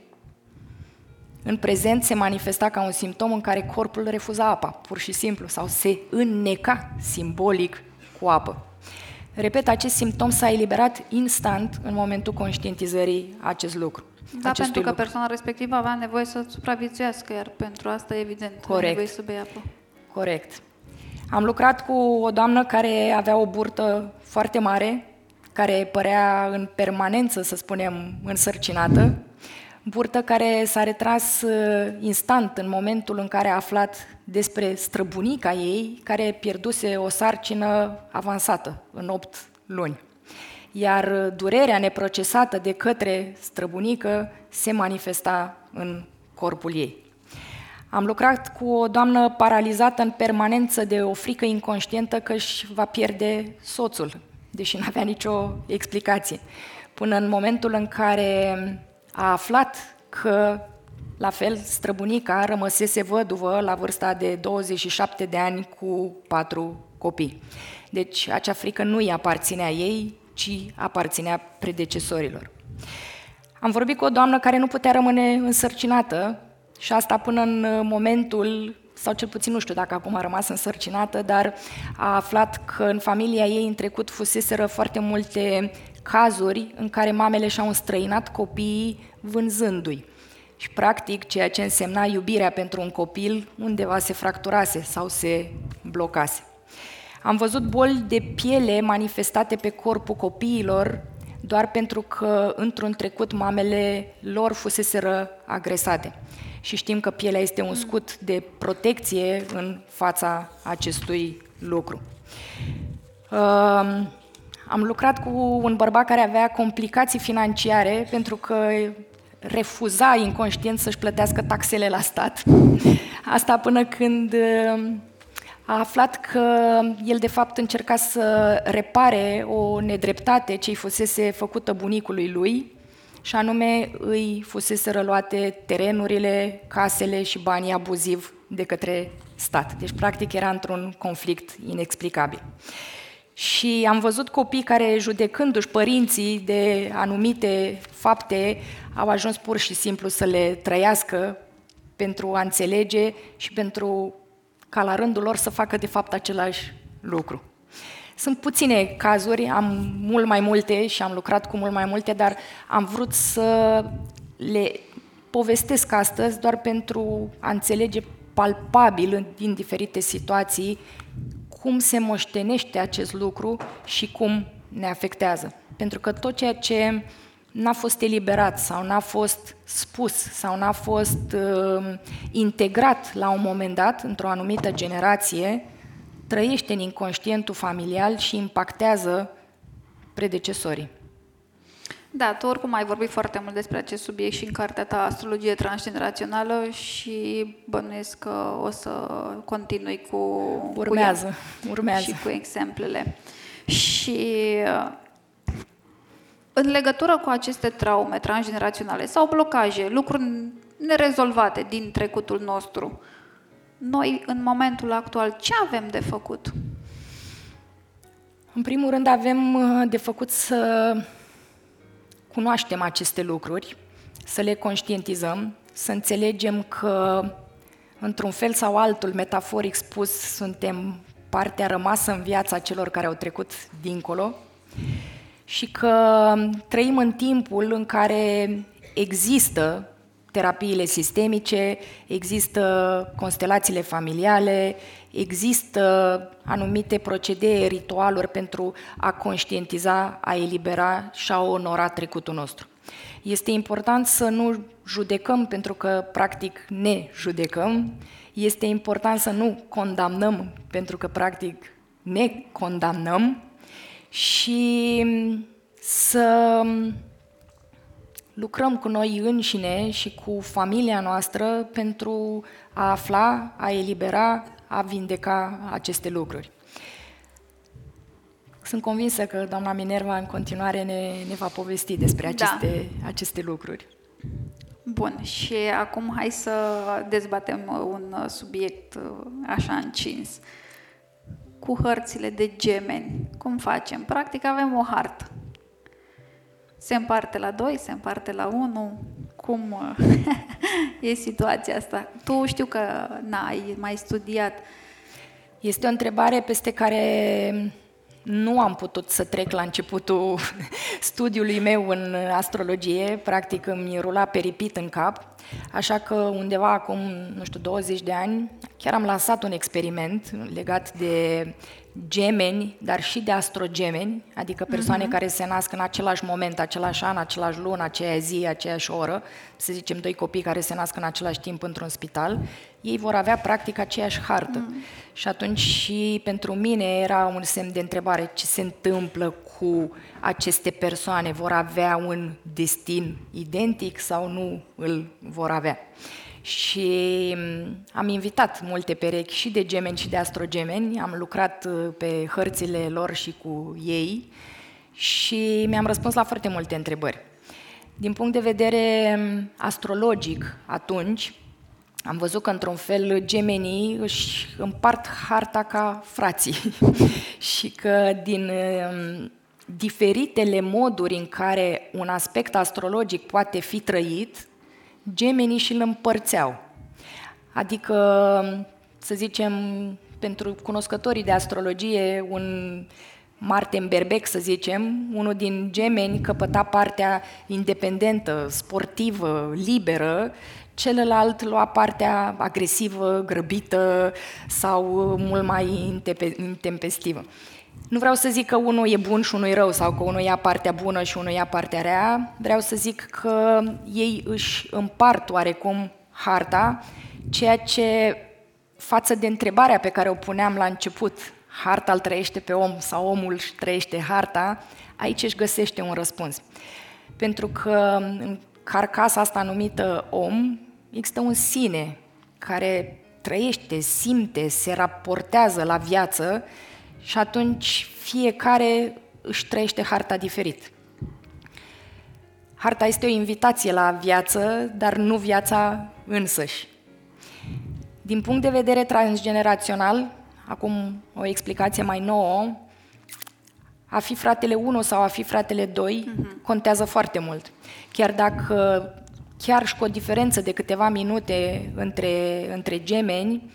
în prezent se manifesta ca un simptom în care corpul refuza apa, pur și simplu, sau se înneca simbolic cu apă. Repet, acest simptom s-a eliberat instant în momentul conștientizării acest lucru. Da, pentru că lucru. persoana respectivă avea nevoie să supraviețuiască, iar pentru asta, evident, Corect. nevoie să bea apă. Corect. Am lucrat cu o doamnă care avea o burtă foarte mare, care părea în permanență, să spunem, însărcinată, burtă care s-a retras uh, instant în momentul în care a aflat despre străbunica ei, care pierduse o sarcină avansată în 8 luni iar durerea neprocesată de către străbunică se manifesta în corpul ei. Am lucrat cu o doamnă paralizată în permanență de o frică inconștientă că își va pierde soțul, deși nu avea nicio explicație. Până în momentul în care a aflat că, la fel, străbunica rămăsese văduvă la vârsta de 27 de ani cu patru copii. Deci acea frică nu îi aparținea ei, ci aparținea predecesorilor. Am vorbit cu o doamnă care nu putea rămâne însărcinată și asta până în momentul, sau cel puțin nu știu dacă acum a rămas însărcinată, dar a aflat că în familia ei în trecut fuseseră foarte multe cazuri în care mamele și-au înstrăinat copiii vânzându-i. Și practic ceea ce însemna iubirea pentru un copil undeva se fracturase sau se blocase. Am văzut boli de piele manifestate pe corpul copiilor doar pentru că într-un trecut mamele lor fuseseră agresate. Și știm că pielea este un scut de protecție în fața acestui lucru. Am lucrat cu un bărbat care avea complicații financiare pentru că refuza inconștient să-și plătească taxele la stat. Asta până când a aflat că el de fapt încerca să repare o nedreptate ce îi fusese făcută bunicului lui, și anume îi fusese răluate terenurile, casele și banii abuziv de către stat. Deci, practic, era într-un conflict inexplicabil. Și am văzut copii care, judecându-și părinții de anumite fapte, au ajuns pur și simplu să le trăiască pentru a înțelege și pentru ca la rândul lor să facă de fapt același lucru. Sunt puține cazuri, am mult mai multe și am lucrat cu mult mai multe, dar am vrut să le povestesc astăzi doar pentru a înțelege palpabil din diferite situații cum se moștenește acest lucru și cum ne afectează. Pentru că tot ceea ce n-a fost eliberat sau n-a fost spus sau n-a fost uh, integrat la un moment dat într-o anumită generație, trăiește în inconștientul familial și impactează predecesorii. Da, tu oricum ai vorbit foarte mult despre acest subiect și în cartea ta Astrologie transgenerațională și bănuiesc că o să continui cu... Urmează, cu urmează. Și cu exemplele. Și uh, În legătură cu aceste traume transgeneraționale sau blocaje, lucruri nerezolvate din trecutul nostru, noi, în momentul actual, ce avem de făcut? În primul rând, avem uh, de făcut să cunoaștem aceste lucruri, să le conștientizăm, să înțelegem că, într-un fel sau altul, metaforic spus, suntem partea rămasă în viața celor care au trecut dincolo și că trăim în timpul în care există terapiile sistemice, există constelațiile familiale, există anumite procedee, ritualuri pentru a conștientiza, a elibera și a onora trecutul nostru. Este important să nu judecăm pentru că practic ne judecăm, este important să nu condamnăm pentru că practic ne condamnăm și să lucrăm cu noi înșine și cu familia noastră pentru a afla, a elibera, a vindeca aceste lucruri. Sunt convinsă că doamna Minerva în continuare ne, ne va povesti despre da. aceste, da. aceste lucruri. Bun, și acum hai să dezbatem un subiect așa încins. Cu hărțile de gemeni, cum facem? Practic avem o hartă se împarte la 2, se împarte la 1, cum [LAUGHS] e situația asta? Tu știu că n-ai mai studiat. Este o întrebare peste care nu am putut să trec la începutul [LAUGHS] studiului meu în astrologie, practic îmi rula peripit în cap, așa că undeva acum, nu știu, 20 de ani, chiar am lansat un experiment legat de gemeni, dar și de astrogemeni, adică persoane uh-huh. care se nasc în același moment, același an, același lună, aceea zi, aceeași oră, să zicem doi copii care se nasc în același timp într-un spital, ei vor avea practic aceeași hartă. Uh-huh. Și atunci și pentru mine era un semn de întrebare ce se întâmplă cu aceste persoane, vor avea un destin identic sau nu îl vor avea. Și mm, am invitat multe perechi și de gemeni și de astrogemeni, am lucrat uh, pe hărțile lor și cu ei și mi-am răspuns la foarte multe întrebări. Din punct de vedere mm, astrologic, atunci, am văzut că, într-un fel, gemenii își împart harta ca frații. [LAUGHS] Și că din mm, diferitele moduri în care un aspect astrologic poate fi trăit, gemenii și îl împărțeau. Adică, să zicem, pentru cunoscătorii de astrologie, un Marte în berbec, să zicem, unul din gemeni căpăta partea independentă, sportivă, liberă, celălalt lua partea agresivă, grăbită sau mult mai intempestivă. Nu vreau să zic că unul e bun și unul e rău sau că unul ia partea bună și unul ia partea rea. Vreau să zic că ei își împart oarecum harta, ceea ce față de întrebarea pe care o puneam la început, harta îl trăiește pe om sau omul își trăiește harta, aici își găsește un răspuns. Pentru că în carcasa asta numită om există un sine care trăiește, simte, se raportează la viață și atunci fiecare își trăiește harta diferit. Harta este o invitație la viață, dar nu viața însăși. Din punct de vedere transgenerațional, acum o explicație mai nouă, a fi fratele 1 sau a fi fratele 2 uh-huh. Mhm. contează foarte mult. Chiar dacă chiar și cu o diferență de câteva minute între, între gemeni,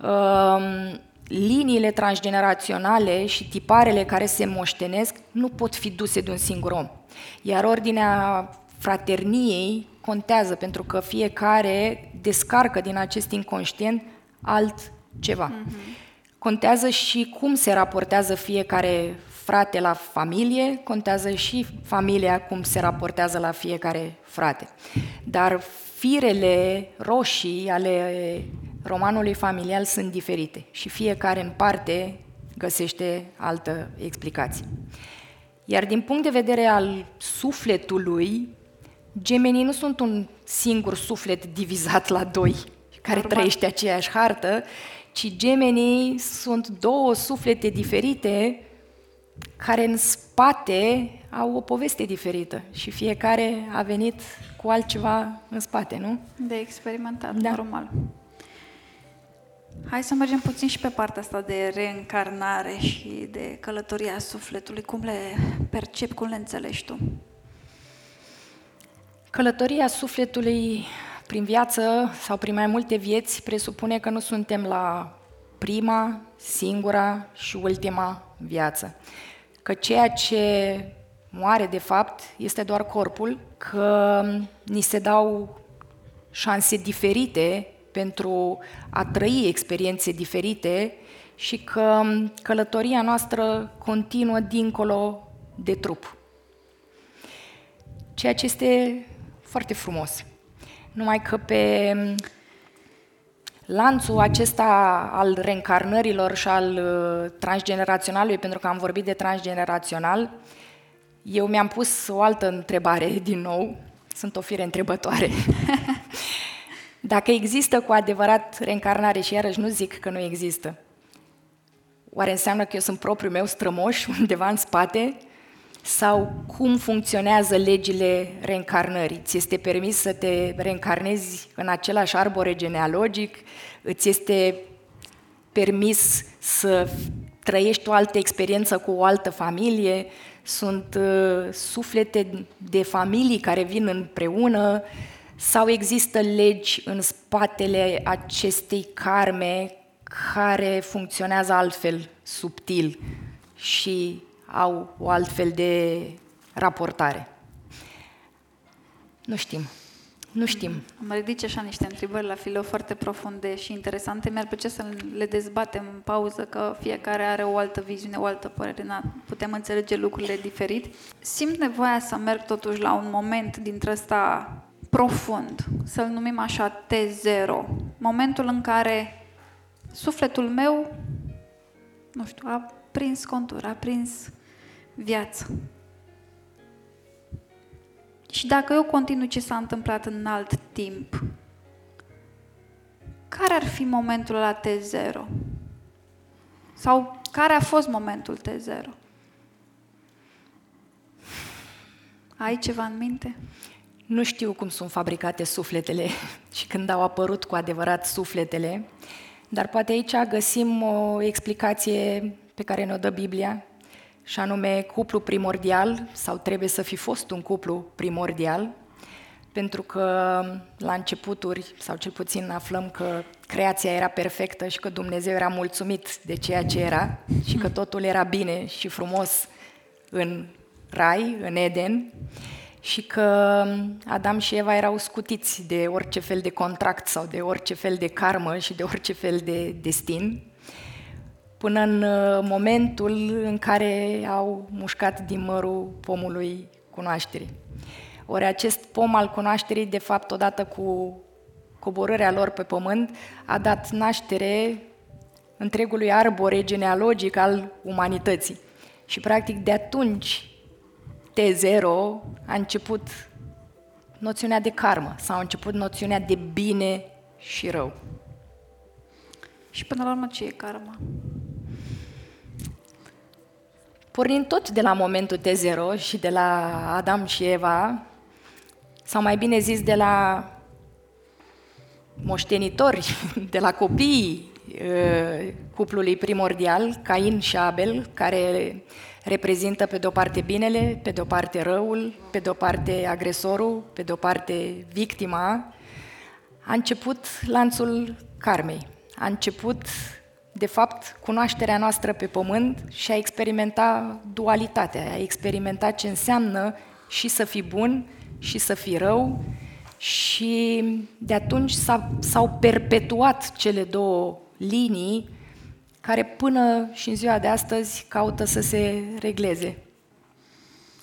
um, liniile transgeneraționale și tiparele care se moștenesc nu pot fi duse de un singur om. Iar ordinea fraterniei contează pentru că fiecare descarcă din acest inconștient altceva. Mm-hmm. Contează și cum se raportează fiecare frate la familie, contează și familia cum se raportează la fiecare frate. Dar firele roșii ale romanului familial sunt diferite și fiecare în parte găsește altă explicație. Iar din punct de vedere al sufletului, gemenii nu sunt un singur suflet divizat la doi, care Normal. trăiește aceeași hartă, ci gemenii sunt două suflete diferite care în spate au o poveste diferită și fiecare a venit cu altceva în spate, nu? De experimentat, Da. normal. Hai să mergem puțin și pe partea asta de reîncarnare și de călătoria sufletului. Cum le percepi, cum le înțelegi tu? Călătoria sufletului prin viață sau prin mai multe vieți presupune că nu suntem la prima, singura și ultima viață. Că ceea ce moare de fapt este doar corpul, că ni se dau șanse diferite pentru a trăi experiențe diferite și că călătoria noastră continuă dincolo de trup ceea ce este foarte frumos. Numai că pe lanțul acesta al reîncarnărilor și al uh, transgeneraționalului, pentru că am vorbit de transgenerațional, eu mi-am pus o altă întrebare din nou, sunt o fire întrebătoare. [LAUGHS] Dacă există cu adevărat reîncarnare și iarăși nu zic că nu există, oare înseamnă că eu sunt propriul meu strămoș [LAUGHS] undeva în spate sau cum funcționează legile reîncarnării? Ți este permis să te reîncarnezi în același arbore genealogic? Îți este permis să trăiești o altă experiență cu o altă familie? Sunt uh, suflete de familii care vin împreună? Sau există legi în spatele acestei karme care funcționează altfel, subtil și au o altfel de raportare. Nu știm. Nu știm. Am ridice așa niște întrebări la filou foarte profunde și interesante. Mi-ar plăcea să le dezbatem în pauză, că fiecare are o altă viziune, o altă părere. Na, putem înțelege lucrurile diferit. Simt nevoia să merg totuși la un moment dintre ăsta profund, să-l numim așa T0. Momentul în care sufletul meu, nu știu, a prins contur, a prins viață. Și dacă eu continui ce s-a întâmplat în alt timp, care ar fi momentul la T0? Sau care a fost momentul T0? Ai ceva în minte? Nu știu cum sunt fabricate sufletele [LAUGHS] și când au apărut cu adevărat sufletele, dar poate aici găsim o explicație pe care ne-o dă Biblia, și anume cuplu primordial, sau trebuie să fi fost un cuplu primordial, pentru că la începuturi, sau cel puțin aflăm că creația era perfectă și că Dumnezeu era mulțumit de ceea ce era și că totul era bine și frumos în rai, în Eden, și că Adam și Eva erau scutiți de orice fel de contract sau de orice fel de karmă și de orice fel de destin, până în uh, momentul în care au mușcat din mărul pomului cunoașterii. Ori acest pom al cunoașterii, de fapt, odată cu coborârea lor pe pământ, a dat naștere întregului arbore genealogic al umanității. Și, practic, de atunci, T0 a început noțiunea de karmă sau a început noțiunea de bine și rău. Și până la urmă ce e karma? Pornind tot de la momentul T0 și de la Adam și Eva, sau mai bine zis de la moștenitori, [LAUGHS] de la copiii uh, cuplului primordial, Cain și Abel, care reprezintă pe de-o parte binele, pe de-o parte răul, pe de-o parte agresorul, pe de-o parte victima, a început lanțul karmei. A început, de fapt, cunoașterea noastră pe pământ și a experimenta dualitatea, a experimenta ce înseamnă și să fii bun și să fii rău și de atunci s-au perpetuat cele două linii care până și în ziua de astăzi caută să se regleze.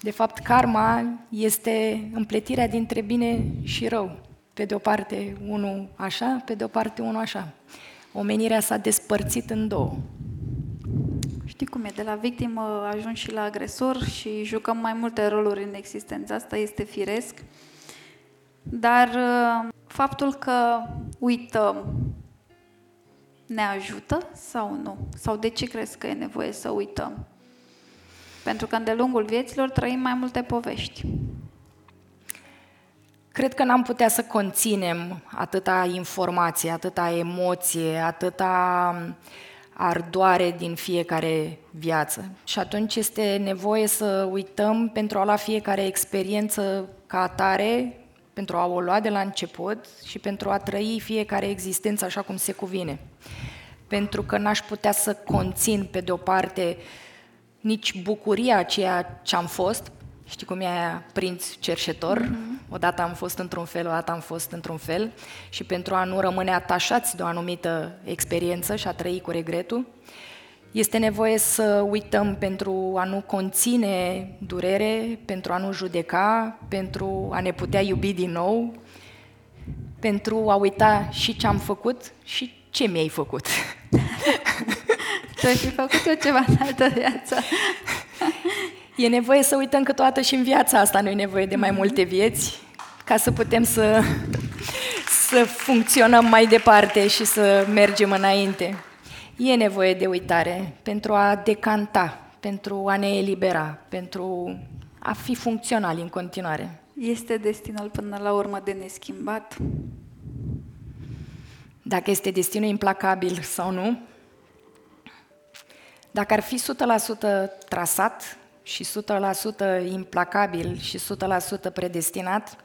De fapt, karma este împletirea dintre bine și rău. Pe de o parte unul așa, pe de o parte unul așa. Omenirea s-a despărțit în două. Știi cum e, de la victimă ajungi și la agresor și jucăm mai multe roluri în existență. Asta este firesc. Dar uh, faptul că uităm ne ajută sau nu? Sau de ce crezi că e nevoie să uităm? Pentru că în de lungul vieților trăim mai multe povești. Cred că n-am putea să conținem atâta informație, atâta emoție, atâta ardoare din fiecare viață. Și atunci este nevoie să uităm pentru a lua fiecare experiență ca atare, pentru a o lua de la început și pentru a trăi fiecare existență așa cum se cuvine. Pentru că n-aș putea să conțin, pe de-o parte, nici bucuria ceea ce am fost, Știi cum e aia, prinț cerșetor? Mm-hmm. Odată am fost într-un fel, odată am fost într-un fel și pentru a nu rămâne atașați de o anumită experiență și a trăi cu regretul, este nevoie să uităm pentru a nu conține durere, pentru a nu judeca, pentru a ne putea iubi din nou, pentru a uita și ce am făcut și ce mi-ai făcut. [LAUGHS] Tu ai fi făcut eu ceva în altă viață. [LAUGHS] E nevoie să uităm că toată și în viața asta nu e nevoie de mai mhm. multe vieți ca să putem să, să funcționăm mai departe și să mergem înainte. E nevoie de uitare pentru a decanta, pentru a ne elibera, pentru a fi funcționali în continuare. Este destinul până la urmă de neschimbat? Dacă este destinul implacabil sau nu, dacă ar fi 100% trasat, și 100% implacabil și 100% predestinat,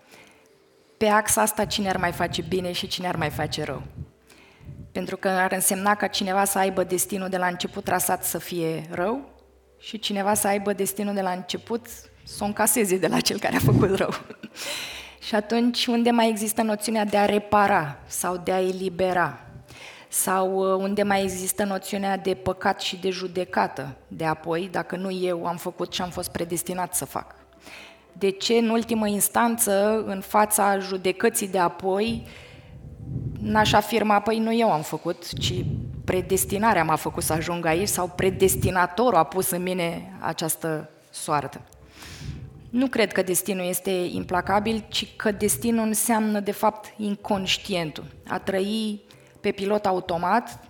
pe axa asta cine ar mai face bine și cine ar mai face rău. Pentru că ar însemna ca cineva să aibă destinul de la început trasat să fie rău și cineva să aibă destinul de la început să o încaseze de la cel care a făcut rău. [LAUGHS] și atunci unde mai există noțiunea de a repara sau de a elibera sau uh, unde mai există noțiunea de păcat și de judecată de apoi, dacă nu eu am făcut și am fost predestinat să fac. De ce, în ultimă instanță, în fața judecății de apoi, n-aș afirma, păi nu eu am făcut, ci predestinarea m-a făcut să ajung aici sau predestinatorul a pus în mine această soartă. Nu cred că destinul este implacabil, ci că destinul înseamnă, de fapt, inconștientul. A trăi pe pilot automat,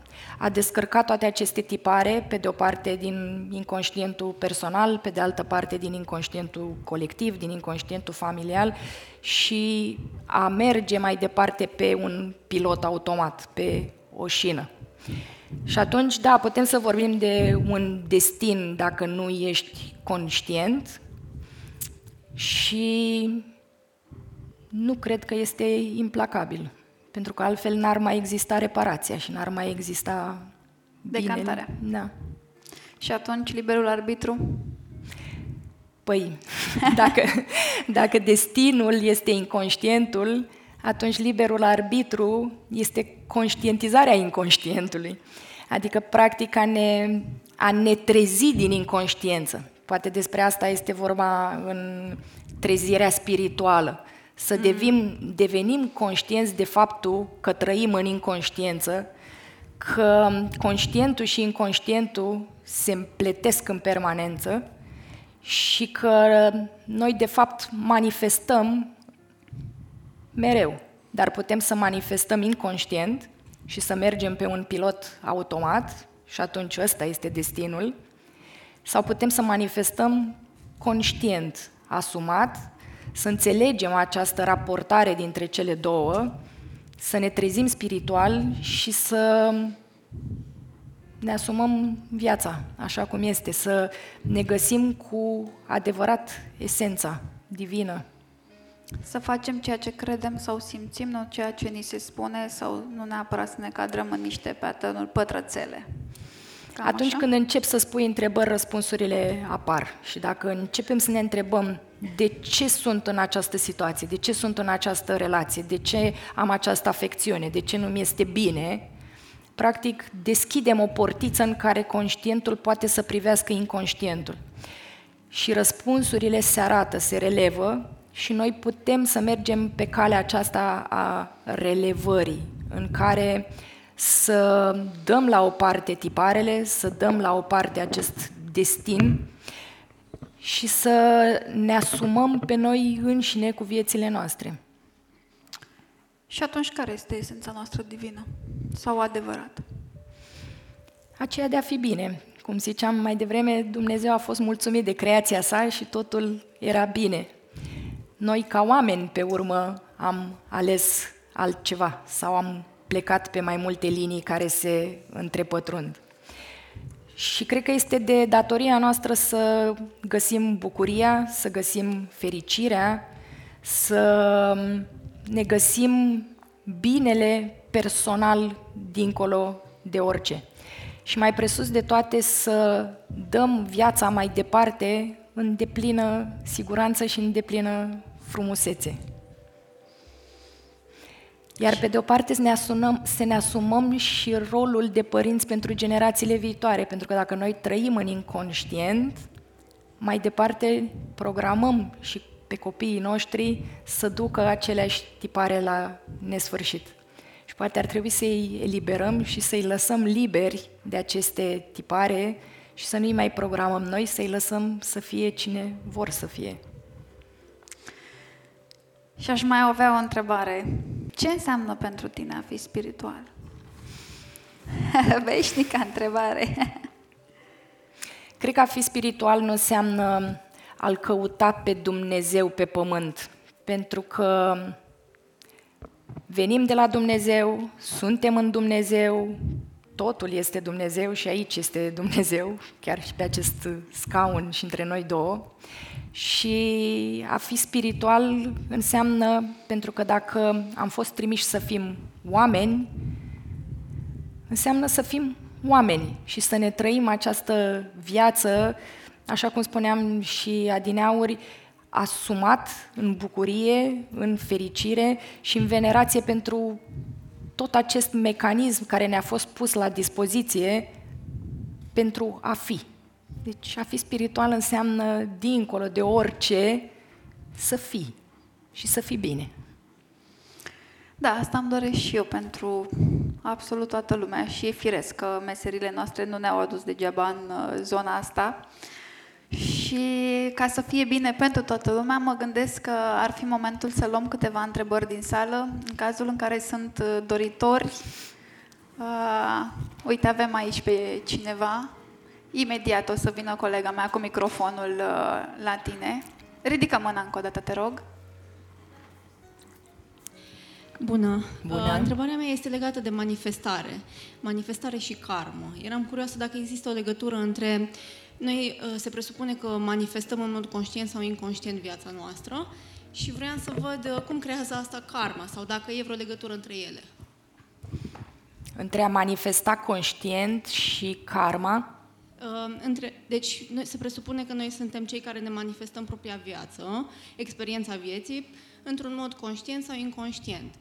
a descărcat toate aceste tipare, pe de o parte din inconștientul personal, pe de altă parte din inconștientul colectiv, din inconștientul familial și a merge mai departe pe un pilot automat, pe o șină. Și atunci, da, putem să vorbim de un destin dacă nu ești conștient și nu cred că este implacabil. Pentru că altfel n-ar mai exista reparația și n-ar mai exista Decantarea. Binele. Da. Și atunci liberul arbitru? Păi, [LAUGHS] dacă, dacă destinul este inconștientul, atunci liberul arbitru este conștientizarea inconștientului. Adică, practic, a ne, a ne trezi din inconștiență. Poate despre asta este vorba în trezirea spirituală să mm. devim, devenim conștienți de faptul că trăim în inconștiență, că conștientul și inconștientul se împletesc în permanență și că noi, de fapt, manifestăm mereu, dar putem să manifestăm inconștient și să mergem pe un pilot automat și atunci ăsta este destinul, sau putem să manifestăm conștient, asumat să înțelegem această raportare dintre cele două, să ne trezim spiritual și să ne asumăm viața așa cum este, să ne găsim cu adevărat esența divină. Să facem ceea ce credem sau simțim, nu ceea ce ni se spune sau nu neapărat să ne cadrăm în niște pattern pătrățele. Cam Atunci așa? când încep să spui întrebări, răspunsurile apar. Și dacă începem să ne întrebăm de ce sunt în această situație, de ce sunt în această relație, de ce am această afecțiune, de ce nu mi este bine, practic deschidem o portiță în care conștientul poate să privească inconștientul. Și răspunsurile se arată, se relevă și noi putem să mergem pe calea aceasta a relevării, în care să dăm la o parte tiparele, să dăm la o parte acest destin și să ne asumăm pe noi înșine cu viețile noastre. Și atunci care este esența noastră divină sau adevărat? Aceea de a fi bine, Cum ziceam mai devreme, Dumnezeu a fost mulțumit de creația sa și totul era bine. Noi, ca oameni, pe urmă, am ales altceva sau am plecat pe mai multe linii care se întrepătrund. Și cred că este de datoria noastră să găsim bucuria, să găsim fericirea, să ne găsim binele personal dincolo de orice. Și mai presus de toate să dăm viața mai departe în deplină siguranță și în deplină frumusețe. Iar pe de o parte să ne, asumăm, să ne asumăm și rolul de părinți pentru generațiile viitoare, pentru că dacă noi trăim în inconștient, mai departe programăm și pe copiii noștri să ducă aceleași tipare la nesfârșit. Și poate ar trebui să-i eliberăm și să-i lăsăm liberi de aceste tipare și să nu-i mai programăm noi, să-i lăsăm să fie cine vor să fie. Și aș mai avea o întrebare. Ce înseamnă pentru tine a fi spiritual? [LAUGHS] Veșnica întrebare. Cred că a fi spiritual nu înseamnă al căuta pe Dumnezeu pe pământ, pentru că venim de la Dumnezeu, suntem în Dumnezeu, totul este Dumnezeu și aici este Dumnezeu, chiar și pe acest scaun și între noi două. Și a fi spiritual înseamnă, pentru că dacă am fost trimiși să fim oameni, înseamnă să fim oameni și să ne trăim această viață, așa cum spuneam și adineauri, asumat în bucurie, în fericire și în venerație pentru tot acest mecanism care ne-a fost pus la dispoziție pentru a fi. Deci a fi spiritual înseamnă, dincolo de orice, să fii și să fii bine. Da, asta îmi doresc și eu pentru absolut toată lumea și e firesc că meserile noastre nu ne-au adus degeaba în uh, zona asta. Și ca să fie bine pentru toată lumea, mă gândesc că ar fi momentul să luăm câteva întrebări din sală, în cazul în care sunt uh, doritori. Uh, uite, avem aici pe cineva. Imediat o să vină colega mea cu microfonul uh, la tine. Ridică mâna încă o dată, te rog. Bună. Bună. Uh, întrebarea mea este legată de manifestare. Manifestare și karmă. Eram curioasă dacă există o legătură între... Noi uh, se presupune că manifestăm în mod conștient sau inconștient viața noastră și vreau să văd uh, cum creează asta karma sau dacă e vreo legătură între ele. Între a manifesta conștient și karma, Uh, între, deci noi, se presupune că noi suntem cei care ne manifestăm propria viață, experiența vieții, într-un mod conștient sau inconștient.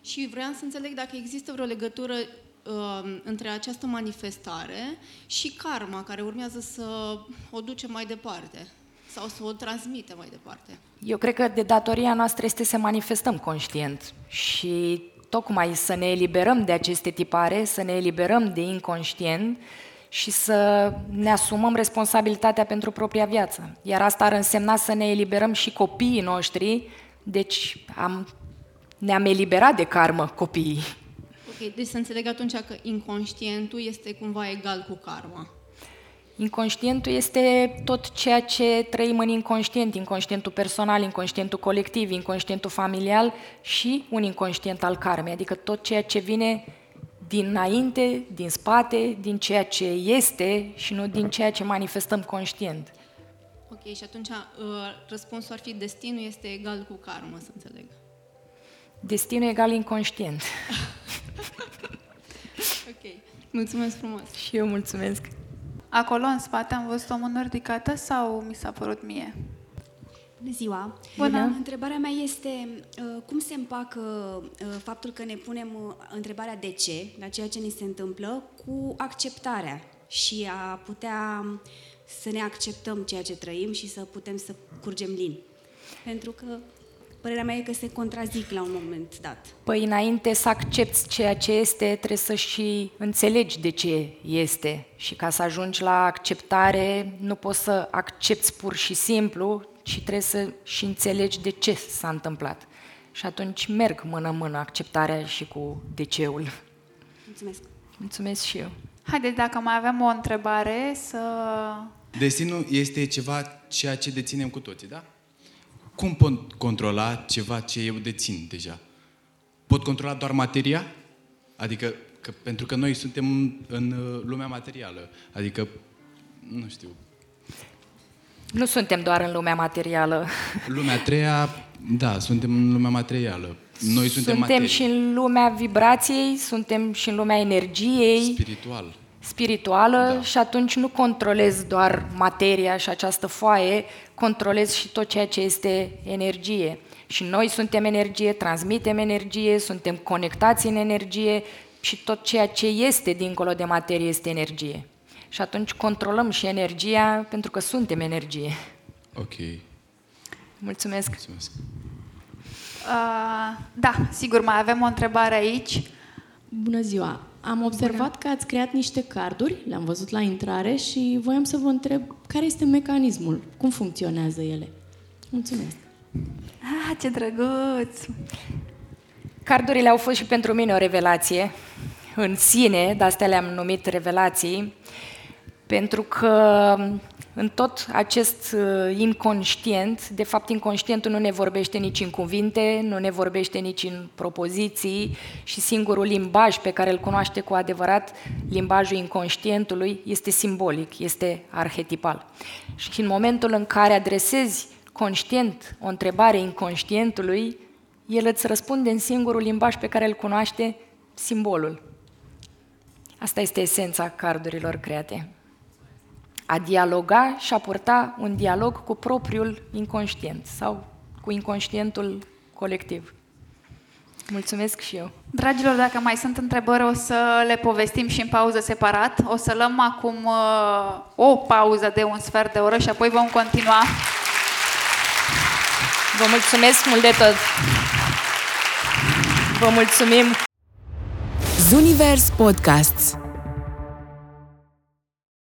Și vreau să înțeleg dacă există vreo legătură uh, între această manifestare și karma care urmează să o duce mai departe sau să o transmite mai departe. Eu cred că de datoria noastră este să manifestăm conștient și tocmai să ne eliberăm de aceste tipare, să ne eliberăm de inconștient și să ne asumăm responsabilitatea pentru propria viață. Iar asta ar însemna să ne eliberăm și copiii noștri, deci am, ne-am eliberat de karmă copiii. Ok, deci să înțeleg atunci că inconștientul este cumva egal cu karma. Inconștientul este tot ceea ce trăim în inconștient, inconștientul personal, inconștientul colectiv, inconștientul familial și un inconștient al karmei, adică tot ceea ce vine dinainte, din spate, din ceea ce este și nu din ceea ce manifestăm conștient. Ok, și atunci uh, răspunsul ar fi destinul este egal cu karmă, să înțeleg. Destinul egal inconștient. [LAUGHS] Ok, mulțumesc frumos. și eu mulțumesc. Acolo, în spate, am văzut o mână ridicată sau mi s-a părut mie? Bună ziua! Bună. Întrebarea mea este uh, cum se împacă uh, faptul că ne punem uh, întrebarea de ce, la ceea ce ni se întâmplă, cu acceptarea și a putea să ne acceptăm ceea ce trăim și să putem să curgem lin. Pentru că părerea mea e că se contrazic la un moment dat. Păi înainte să accepti ceea ce este, trebuie să și înțelegi de ce este. Și ca să ajungi la acceptare, nu poți să accepti pur și simplu, ci trebuie să și înțelegi de ce s-a întâmplat. Și atunci merg mână-mână acceptarea și cu de ceul. Mulțumesc! Mulțumesc și eu. Haideți, dacă mai avem o întrebare, să... Destinul este ceva ceea ce deținem cu toții, da? Cum pot controla ceva ce eu dețin deja? Pot controla doar materia? Adică, că, pentru că noi suntem în, în uh, lumea materială. Adică, nu știu, Nu suntem doar în lumea materială. [LAUGHS] lumea a treia, da, suntem în lumea materială. Noi suntem, suntem materie. și în lumea vibrației, suntem și în lumea energiei. Spiritual. spirituală Da. și atunci nu controlez doar materia și această foaie, controlez și tot ceea ce este energie. Și noi suntem energie, transmitem energie, suntem conectați în energie și tot ceea ce este dincolo de materie este energie. Și atunci controlăm și energia pentru că suntem energie. Ok, Mulțumesc! mulțumesc. Uh, da, sigur, mai avem o întrebare aici. Bună ziua! Am observat că ați creat niște carduri, le-am văzut la intrare și voiam să vă întreb care este mecanismul, cum funcționează ele. Mulțumesc! Ah, ce drăguț! Cardurile au fost și pentru mine o revelație în sine, de astea le-am numit revelații, pentru că în tot acest uh, inconștient, de fapt inconștientul nu ne vorbește nici în cuvinte, nu ne vorbește nici în propoziții și singurul limbaj pe care îl cunoaște cu adevărat, limbajul inconștientului, este simbolic, este arhetipal. Și în momentul în care adresezi conștient o întrebare inconștientului, el îți răspunde în singurul limbaj pe care îl cunoaște, simbolul. Asta este esența cardurilor create. A dialoga și a purta un dialog cu propriul inconștient sau cu inconștientul colectiv. Mulțumesc și eu. Dragilor, dacă mai sunt întrebări, o să le povestim și în pauză separat. O să luăm acum uh, o pauză de un sfert de oră și apoi vom continua. Vă mulțumesc mult de tot! Vă mulțumim! Zunivers Podcasts